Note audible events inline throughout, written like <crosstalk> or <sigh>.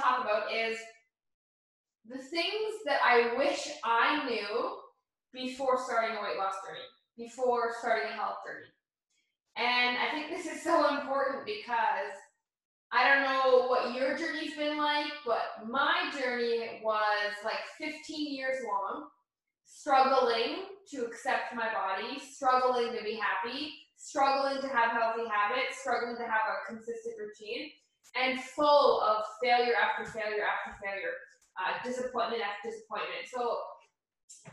talk about is the things that I wish I knew before starting a weight loss journey, before starting a health journey. And I think this is so important because I don't know what your journey's been like, but my journey was like 15 years long, struggling to accept my body, struggling to be happy, struggling to have healthy habits, struggling to have a consistent routine, and full of failure after failure after failure, uh, disappointment after disappointment. So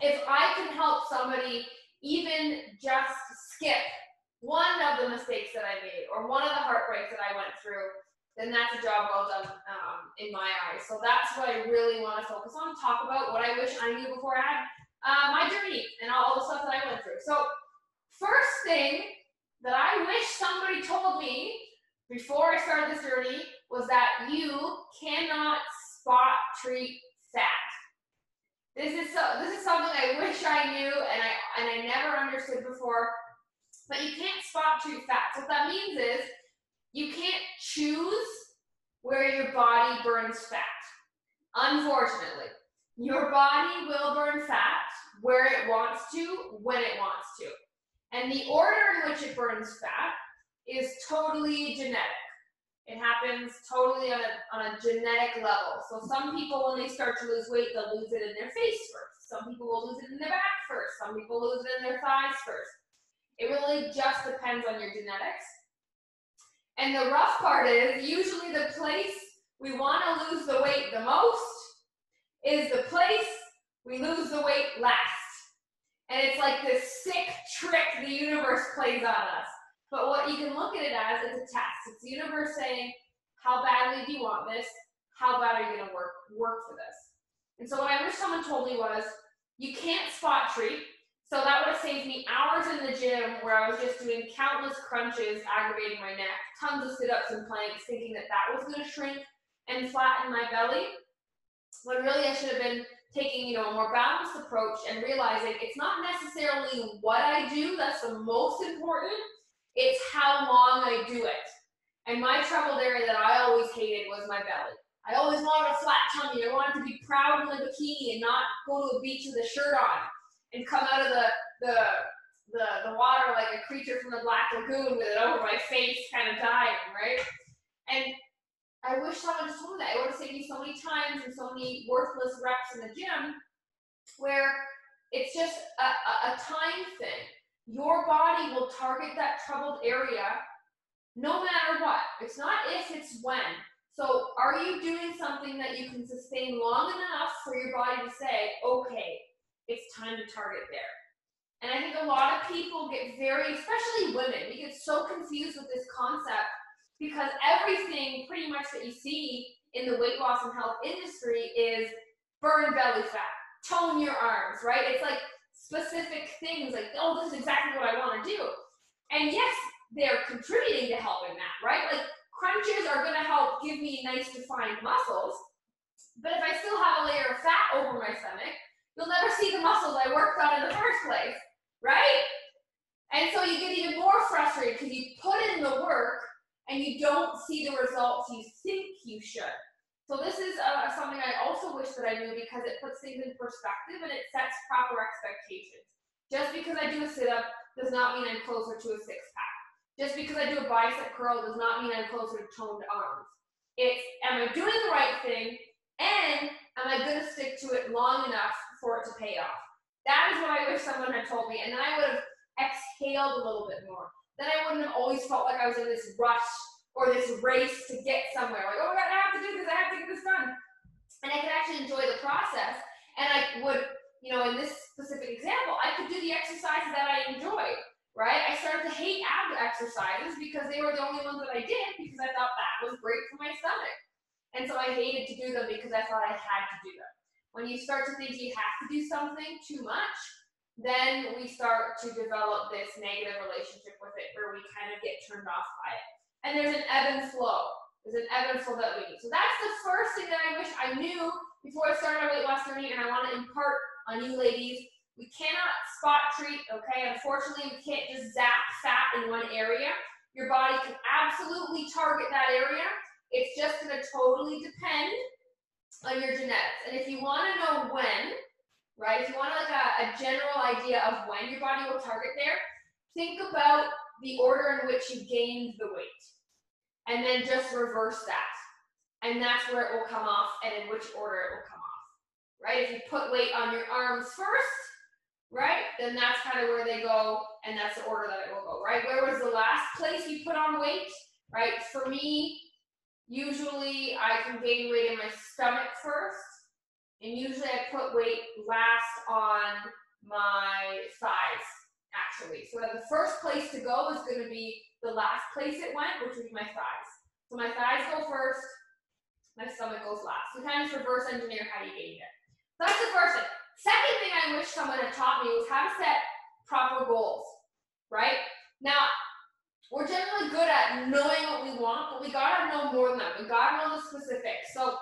if I can help somebody even just skip one of the mistakes that I made or one of the heartbreaks that I went through, then that's a job well done um, in my eyes. So that's what I really want to focus on. Talk about what I wish I knew before I had uh, my journey and all the stuff that I went through. So first thing that I wish somebody told me before I started this journey was that you cannot spot treat fat. This is so. This is something I wish I knew and I and I never understood before. But you can't spot treat fat. So what that means is you can't choose where your body burns fat. Unfortunately, your body will burn fat where it wants to, when it wants to. And the order in which it burns fat is totally genetic. It happens totally on a, on a genetic level. So some people, when they start to lose weight, they'll lose it in their face first. Some people will lose it in their back first. Some people lose it in their thighs first. It really just depends on your genetics. And the rough part is usually the place we want to lose the weight the most is the place we lose the weight last. And it's like this sick trick the universe plays on us. But what you can look at it as is a test. It's the universe saying, how badly do you want this? How bad are you going to work work for this? And so what I wish someone told me was, you can't spot treat. So that would have saved me hours in the gym where I was just doing countless crunches, aggravating my neck, tons of sit-ups and planks, thinking that that was going to shrink and flatten my belly. When really I should have been taking, you know, a more balanced approach and realizing it's not necessarily what I do that's the most important, it's how long I do it. And my troubled area that I always hated was my belly. I always wanted a flat tummy. I wanted to be proud in a bikini and not go to a beach with a shirt on and come out of the, the, the, the water like a creature from the Black Lagoon with it over my face, kind of dying, right? And I wish someone just told me that. It would have saved me so many times and so many worthless reps in the gym where it's just a, a, a time thing. Your body will target that troubled area no matter what. It's not if, it's when. So, are you doing something that you can sustain long enough for your body to say, okay, it's time to target there? And I think a lot of people get very, especially women, we get so confused with this concept because everything pretty much that you see in the weight loss and health industry is burn belly fat, tone your arms, right? It's like specific things like, oh, this is exactly what I want to do. And yes, they're contributing to helping that, right? Like crunches are going to help give me nice defined muscles. But if I still have a layer of fat over my stomach, you'll never see the muscles I worked on in the first place, right? And so you get even more frustrated because you put in the work and you don't see the results you think you should. So this is uh, something I also wish that I knew because it puts things in perspective and it sets proper expectations. Just because I do a sit-up does not mean I'm closer to a six-pack. Just because I do a bicep curl does not mean I'm closer to toned arms. It's, am I doing the right thing? And am I going to stick to it long enough for it to pay off? That is what I wish someone had told me. And then I would have exhaled a little bit more then I wouldn't have always felt like I was in this rush or this race to get somewhere. Like, oh my God, I have to do this, I have to get this done. And I could actually enjoy the process. And I would, you know, in this specific example, I could do the exercises that I enjoyed, right? I started to hate ab exercises because they were the only ones that I did because I thought that was great for my stomach. And so I hated to do them because I thought I had to do them. When you start to think you have to do something too much, then we start to develop this negative relationship with it where we kind of get turned off by it. And there's an ebb and flow. There's an ebb and flow that we need. So that's the first thing that I wish I knew before I started my weight loss journey, and I want to impart on you ladies. We cannot spot treat, okay? Unfortunately, we can't just zap fat in one area. Your body can absolutely target that area. It's just going to totally depend on your genetics. And if you want to know when, right, if you want like a, a general idea of when your body will target there, think about the order in which you gained the weight. And then just reverse that. And that's where it will come off and in which order it will come off. Right? If you put weight on your arms first, right, then that's kind of where they go and that's the order that it will go, right? Where was the last place you put on weight? Right? For me, Usually I can gain weight in my stomach first, and usually I put weight last on my thighs, actually. So the first place to go is to be the last place it went, which be my thighs. So my thighs go first, my stomach goes last. We kind of reverse engineer how you gain it. So that's the first thing. Second thing I wish someone had taught me was how to set proper goals, right? Now, we're generally good at knowing what we want, but we gotta know more than that. We gotta know the specifics. So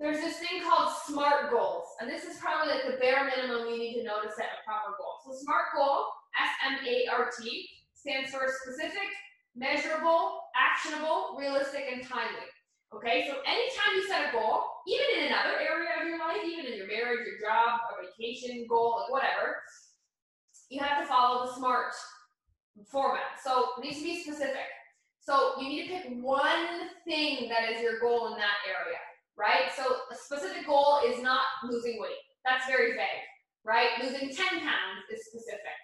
there's this thing called SMART goals, and this is probably like the bare minimum you need to know to set a proper goal. So SMART goal, S-M-A-R-T, stands for specific, measurable, actionable, realistic, and timely. Okay, so anytime you set a goal, even in another area of your life, even in your marriage, your job, a vacation goal, like whatever, you have to follow the SMART format. So it needs to be specific. So you need to pick one thing that is your goal in that area, right? So a specific goal is not losing weight. That's very vague, right? Losing 10 pounds is specific,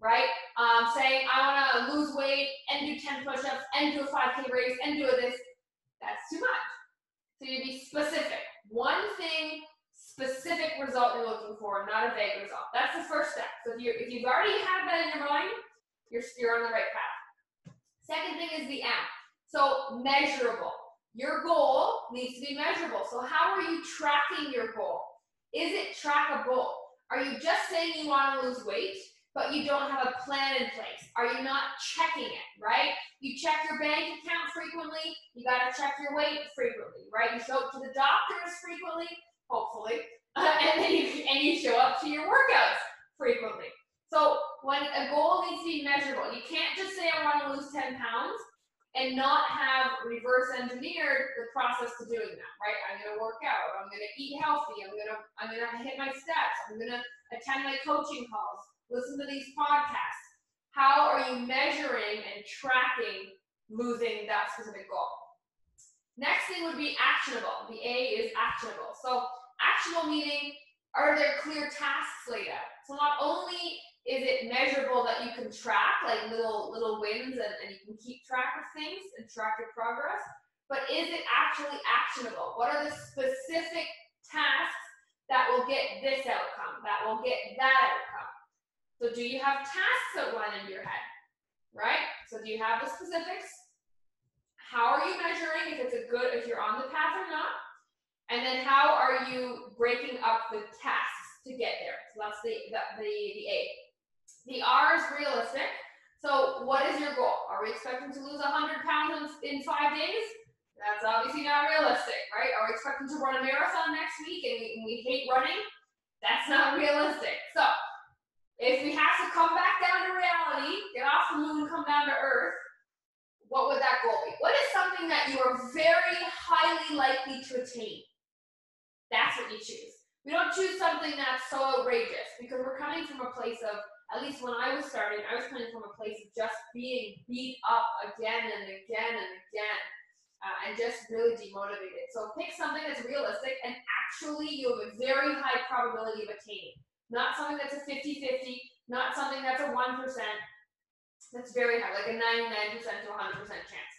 right? Um, saying I want to lose weight and do 10 push-ups and do a 5K race and do this, that's too much. So you be specific. One thing, specific result you're looking for, not a vague result. That's the first step. So if you if you've already had that in your mind, you're, you're on the right path. Second thing is the M. So measurable. Your goal needs to be measurable. So how are you tracking your goal? Is it trackable? Are you just saying you want to lose weight, but you don't have a plan in place? Are you not checking it, right? You check your bank account frequently, you got to check your weight frequently, right? You show up to the doctors frequently, hopefully, <laughs> and then you, and you show up to your workouts frequently. So when a goal needs to be measurable, you can't just say I want to lose 10 pounds and not have reverse engineered the process to doing that, right? I'm gonna work out, I'm gonna eat healthy, I'm gonna I'm gonna hit my steps, I'm gonna attend my coaching calls, listen to these podcasts. How are you measuring and tracking losing that specific goal? Next thing would be actionable. The A is actionable. So actionable meaning are there clear tasks laid out? So not only is it measurable that you can track like little little wins and, and you can keep track of things and track your progress but is it actually actionable what are the specific tasks that will get this outcome that will get that outcome so do you have tasks that run in your head right so do you have the specifics how are you measuring if it's a good if you're on the path or not and then how are you breaking up the tasks to get there so that's the the, the, the a the R is realistic. So what is your goal? Are we expecting to lose 100 pounds in, five days? That's obviously not realistic, right? Are we expecting to run a marathon next week and we, and we hate running? That's not realistic. So if we have to come back down to reality, get off the moon, come down to earth, what would that goal be? What is something that you are very highly likely to attain? That's what you choose. We don't choose something that's so outrageous because we're coming from a place of at least when I was starting, I was coming from a place of just being beat up again and again and again. Uh, and just really demotivated. So pick something that's realistic and actually you have a very high probability of attaining. Not something that's a 50-50, not something that's a 1%. That's very high, like a 99% to 100% chance.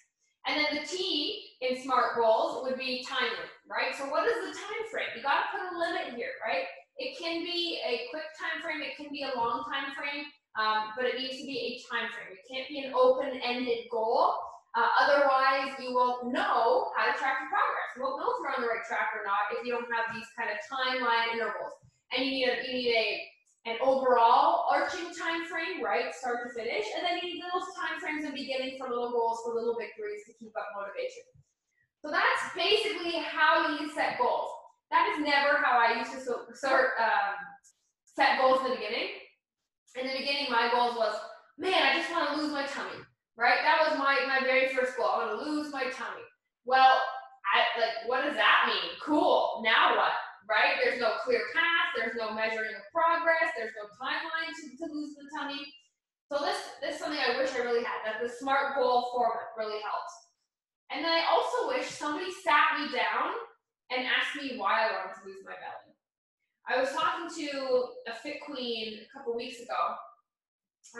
And then the T in SMART goals would be timely, right? So what is the time frame? You gotta put a limit here, right? It can be a quick time frame, it can be a long time frame, um, but it needs to be a time frame. It can't be an open-ended goal. Uh, otherwise, you won't know how to track your progress. You won't know if you're on the right track or not if you don't have these kind of timeline intervals. And you need a, you need a an overall arching time frame, right, start to finish, and then you need little time frames in beginning for little goals, for little victories to keep up motivation. So that's basically how you set goals. That is never how I used to so, sort um, set goals in the beginning. In the beginning, my goals was, man, I just want to lose my tummy, right? That was my my very first goal. I want to lose my tummy. Well, I like, what does that mean? cool. Now what? Right? There's no clear path. There's no measuring of progress. There's no timeline to, to lose the tummy. So this, this is something I wish I really had, that the SMART goal format really helps. And then I also wish somebody sat me down and asked me why I wanted to lose my belly. I was talking to a fit queen a couple weeks ago,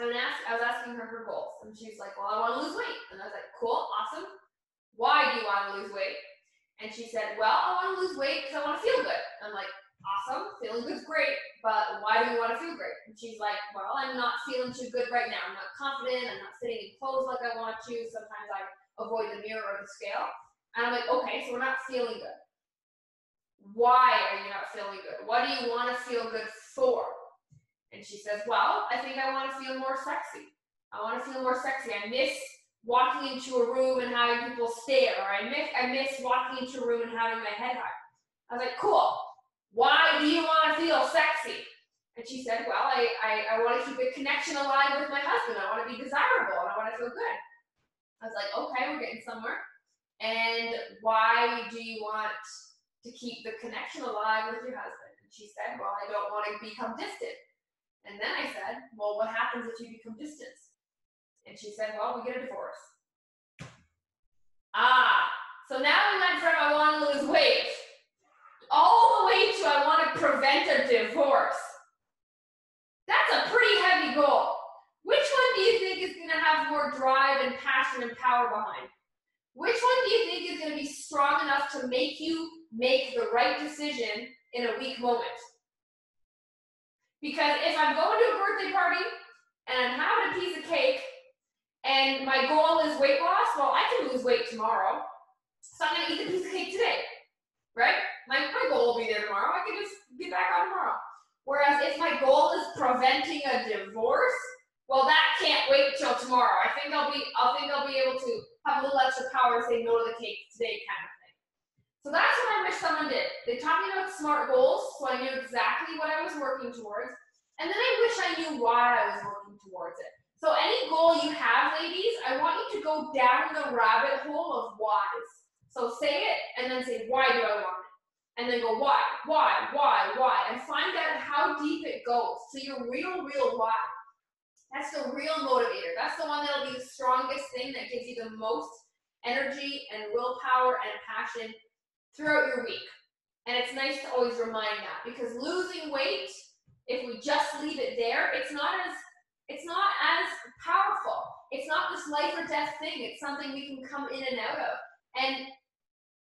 and I was asking her her goals, and she's like, "Well, I want to lose weight," and I was like, "Cool, awesome. Why do you want to lose weight?" And she said, "Well, I want to lose weight because I want to feel good." I'm like, "Awesome, feeling good's great, but why do you want to feel great?" And she's like, "Well, I'm not feeling too good right now. I'm not confident. I'm not sitting in clothes like I want to. Sometimes I avoid the mirror or the scale." And I'm like, "Okay, so we're not feeling good. Why are you not feeling good? What do you want to feel good for?" And she says, Well, I think I want to feel more sexy. I want to feel more sexy. I miss walking into a room and having people stare, I miss I miss walking into a room and having my head high. I was like, Cool. Why do you want to feel sexy? And she said, Well, I, I, I want to keep a connection alive with my husband. I want to be desirable and I want to feel good. I was like, Okay, we're getting somewhere. And why do you want to keep the connection alive with your husband? And she said, Well, I don't want to become distant. And then I said, Well, what happens if you become distant? And she said, Well, we get a divorce. Ah, so now we went from I want to lose weight all the way to I want to prevent a divorce. That's a pretty heavy goal. Which one do you think is going to have more drive and passion and power behind? Which one do you think is going to be strong enough to make you make the right decision in a weak moment? Because if I'm going to a birthday party and I'm having a piece of cake and my goal is weight loss, well, I can lose weight tomorrow. So I'm going to eat the piece of cake today, right? My, my goal will be there tomorrow. I can just get back on tomorrow. Whereas if my goal is preventing a divorce, well, that can't wait till tomorrow. I think I'll be, I think I'll be able to have a little extra power to say no to the cake today, kind of thing. so that's what I wish someone did. They taught me about SMART goals, so I knew exactly what I was working towards. And then I wish I knew why I was working towards it. So any goal you have, ladies, I want you to go down the rabbit hole of whys. So say it and then say, why do I want it? And then go, why, why, why, why? And find out how deep it goes to your real, real why. That's the real motivator. That's the one that'll be the strongest thing that gives you the most energy and willpower and passion throughout your week. And it's nice to always remind that because losing weight, if we just leave it there, it's not as it's not as powerful. It's not this life or death thing. It's something we can come in and out of. And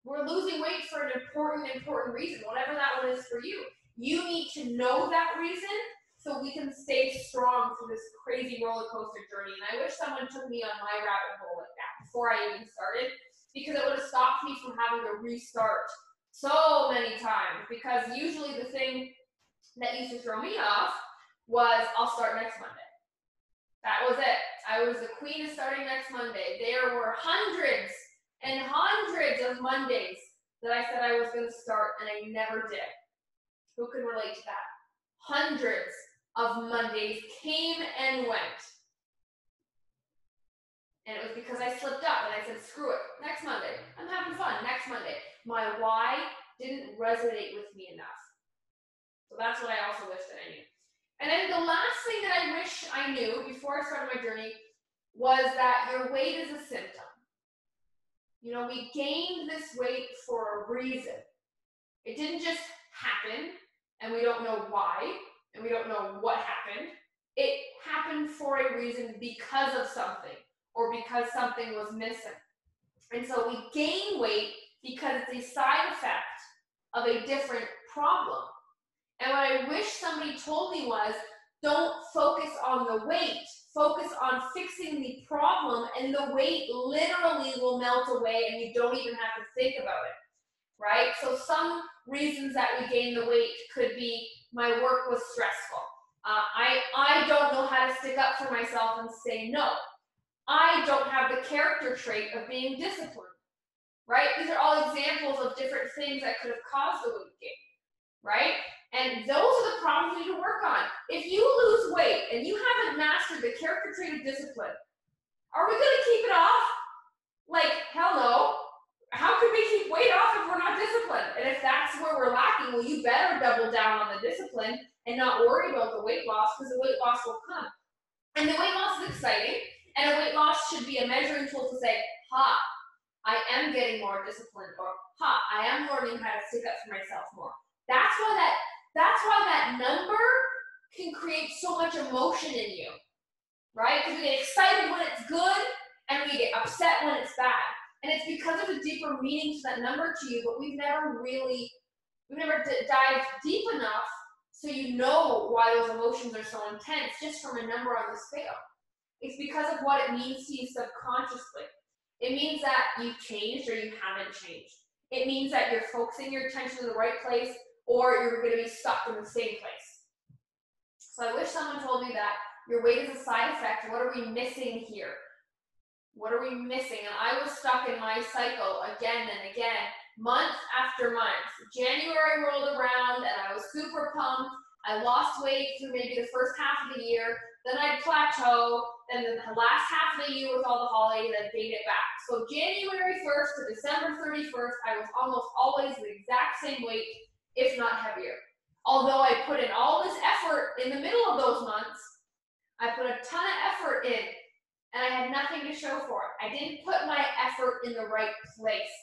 we're losing weight for an important, important reason, whatever that one is for you. You need to know that reason so we can stay strong through this crazy roller coaster journey. And I wish someone took me on my rabbit hole like that before I even started because it would have stopped me from having to restart so many times. Because usually the thing that used to throw me off was I'll start next Monday. That was it. I was the queen is starting next Monday. There were hundreds and hundreds of Mondays that I said I was going to start and I never did. Who can relate to that? Hundreds of Mondays came and went. And it was because I slipped up and I said, screw it, next Monday. I'm having fun, next Monday. My why didn't resonate with me enough. So that's what I also wish that I knew. And then the last thing that I wish I knew before I started my journey was that your weight is a symptom. You know, we gained this weight for a reason. It didn't just happen, and we don't know why, and we don't know what happened. It happened for a reason because of something or because something was missing. And so we gain weight because it's a side effect of a different problem. And what I wish somebody told me was don't focus on the weight, focus on fixing the problem, and the weight literally will melt away and you don't even have to think about it. Right? So, some reasons that we gain the weight could be my work was stressful. Uh, I, I don't know how to stick up for myself and say no. I don't have the character trait of being disciplined, right? These are all examples of different things that could have caused the weight gain, right? And those are the problems you need to work on. If you lose weight and you haven't mastered the character trait of discipline, are we going to keep it off? Like, hell no. How could we keep weight off if we're not disciplined? And if that's where we're lacking, well, you better double down on the discipline and not worry about the weight loss because the weight loss will come. And the weight loss is exciting, and a weight loss should be a measuring tool to say, ha, I am getting more disciplined, or ha, I am learning how to stick up for myself more. That's why that that's why that number can create so much emotion in you, right? Because we get excited when it's good and we get upset when it's bad. And it's because of a deeper meaning to that number to you, but we've never really, we've never dived deep enough so you know why those emotions are so intense just from a number on the scale. It's because of what it means to you subconsciously. It means that you've changed or you haven't changed. It means that you're focusing your attention in the right place or you're going to be stuck in the same place. So I wish someone told me that your weight is a side effect. What are we missing here? What are we missing? And I was stuck in my cycle again and again, month after month. January rolled around and I was super pumped. I lost weight through maybe the first half of the year. Then I'd plateau. Then the last half of the year with all the holidays, I'd gain it back. So January 1st to December 31st, I was almost always the exact same weight, if not heavier. Although I put in all this effort in the middle of those months, I put a ton of effort in and I had nothing to show for it. I didn't put my effort in the right place.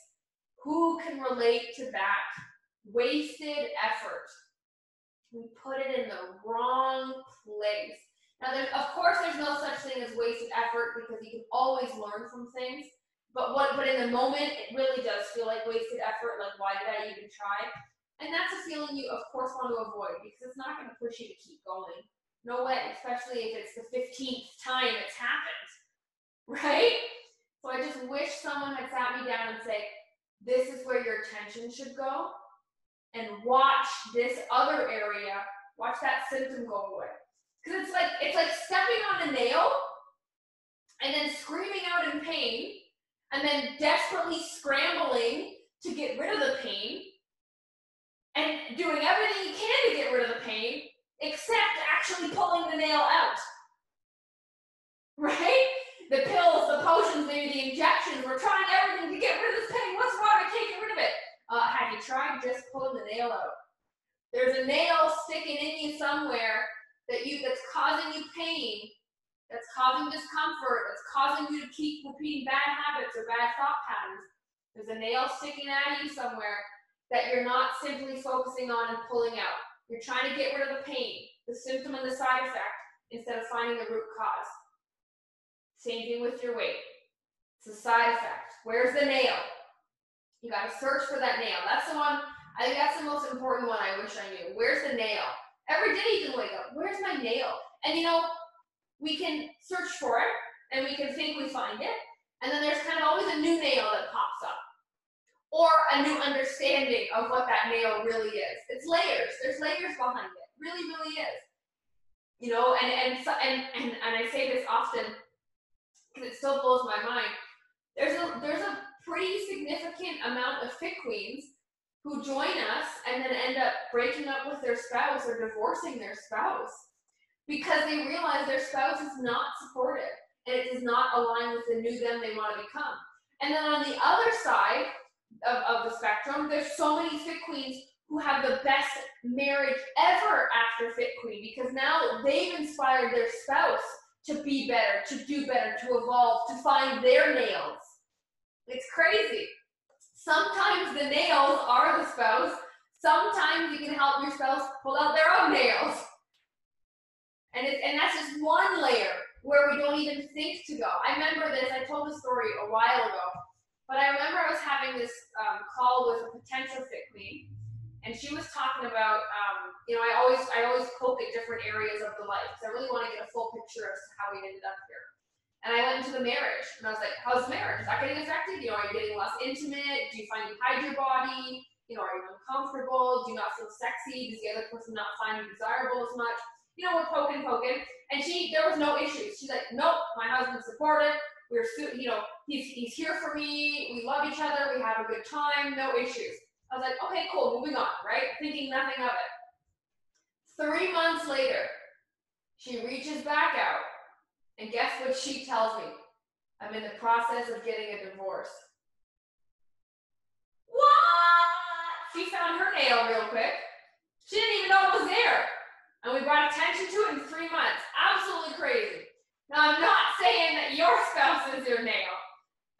Who can relate to that? Wasted effort. We put it in the wrong place. Now, of course, there's no such thing as wasted effort because you can always learn from things. But what, but in the moment, it really does feel like wasted effort. Like, why did I even try? And that's a feeling you, of course, want to avoid because it's not going to push you to keep going. No way, especially if it's the 15th time it's happened, <laughs> right? So I just wish someone had sat me down and said, this is where your attention should go, and watch this other area, watch that symptom go away. Because it's like it's like stepping on a nail and then screaming out in pain and then desperately scrambling to get rid of the pain and doing everything you can to get rid of the pain, except actually pulling the nail out. Right? The pills, the potions, maybe the injections, we're trying everything to get rid of this pain. What's wrong? I can't get rid of it. Uh, have you tried just pulling the nail out? There's a nail sticking in you somewhere that you that's causing you pain, that's causing discomfort, that's causing you to keep repeating bad habits or bad thought patterns. There's a nail sticking out of you somewhere that you're not simply focusing on and pulling out. You're trying to get rid of the pain, the symptom and the side effect, instead of finding the root cause. Same thing with your weight. It's a side effect. Where's the nail? You got to search for that nail. That's the one, I think that's the most important one I wish I knew. Where's the nail? Every day you can wake up, where's my nail? And you know, we can search for it and we can think we find it. And then there's kind of always a new nail that pops up or a new understanding of what that nail really is. It's layers. There's layers behind it. Really, really is. You know, and and and and, and I say this often because it still blows my mind. There's a there's a pretty significant amount of fit queens who join us and then end up breaking up with their spouse or divorcing their spouse because they realize their spouse is not supportive and it does not align with the new them they want to become. And then on the other side of, of the spectrum, there's so many fit queens who have the best marriage ever after fit queen because now they've inspired their spouse to be better, to do better, to evolve, to find their nails. It's crazy. Sometimes the nails are the spouse. Sometimes you can help your spouse pull out their own nails. And, it, and that's just one layer where we don't even think to go. I remember this, I told the story a while ago, but I remember I was having this um, call with a potential fit queen, and she was talking about, um, you know, I always I always poke at different areas of the life because I really want to get a full picture as to how we ended up here. And I went into the marriage and I was like, how's marriage? Is that getting affected? You know, are you getting less intimate? Do you find you hide your body? You know, are you uncomfortable? Do you not feel sexy? Does the other person not find you desirable as much? You know, we're poking, poking. And she, there was no issues. She's like, nope, my husband's supportive. We're, you know, he's, he's here for me. We love each other. We have a good time. No issues. I was like, okay, cool, moving on, right? Thinking nothing of it. Three months later, she reaches back out and guess what she tells me? I'm in the process of getting a divorce. What? She found her nail real quick. She didn't even know it was there. And we brought attention to it in three months. Absolutely crazy. Now, I'm not saying that your spouse is your nail.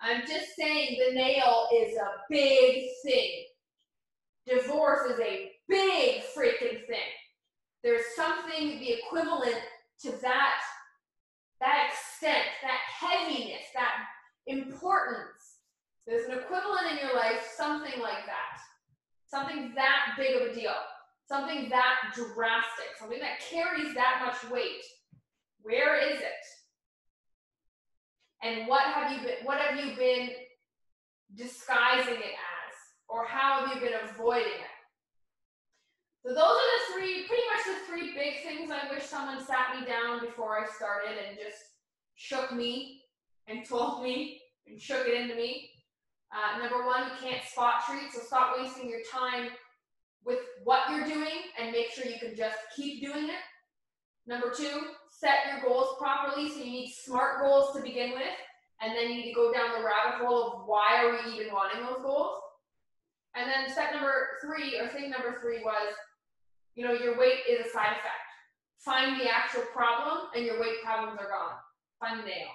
I'm just saying the nail is a big thing. Divorce is a big freaking thing. There's something the equivalent to that, that extent, that heaviness, that importance. There's an equivalent in your life, something like that. Something that big of a deal. Something that drastic. Something that carries that much weight. Where is it? And what have you been what have you been disguising it as? Or how have you been avoiding it? So those are the three, pretty much the three big things I wish someone sat me down before I started and just shook me and told me and shook it into me. Uh, number one, you can't spot treat, so stop wasting your time with what you're doing and make sure you can just keep doing it. Number two, set your goals properly. So you need SMART goals to begin with, and then you need to go down the rabbit hole of why are we even wanting those goals. And then step number three, or thing number three was, you know, your weight is a side effect. Find the actual problem, and your weight problems are gone. Find the nail.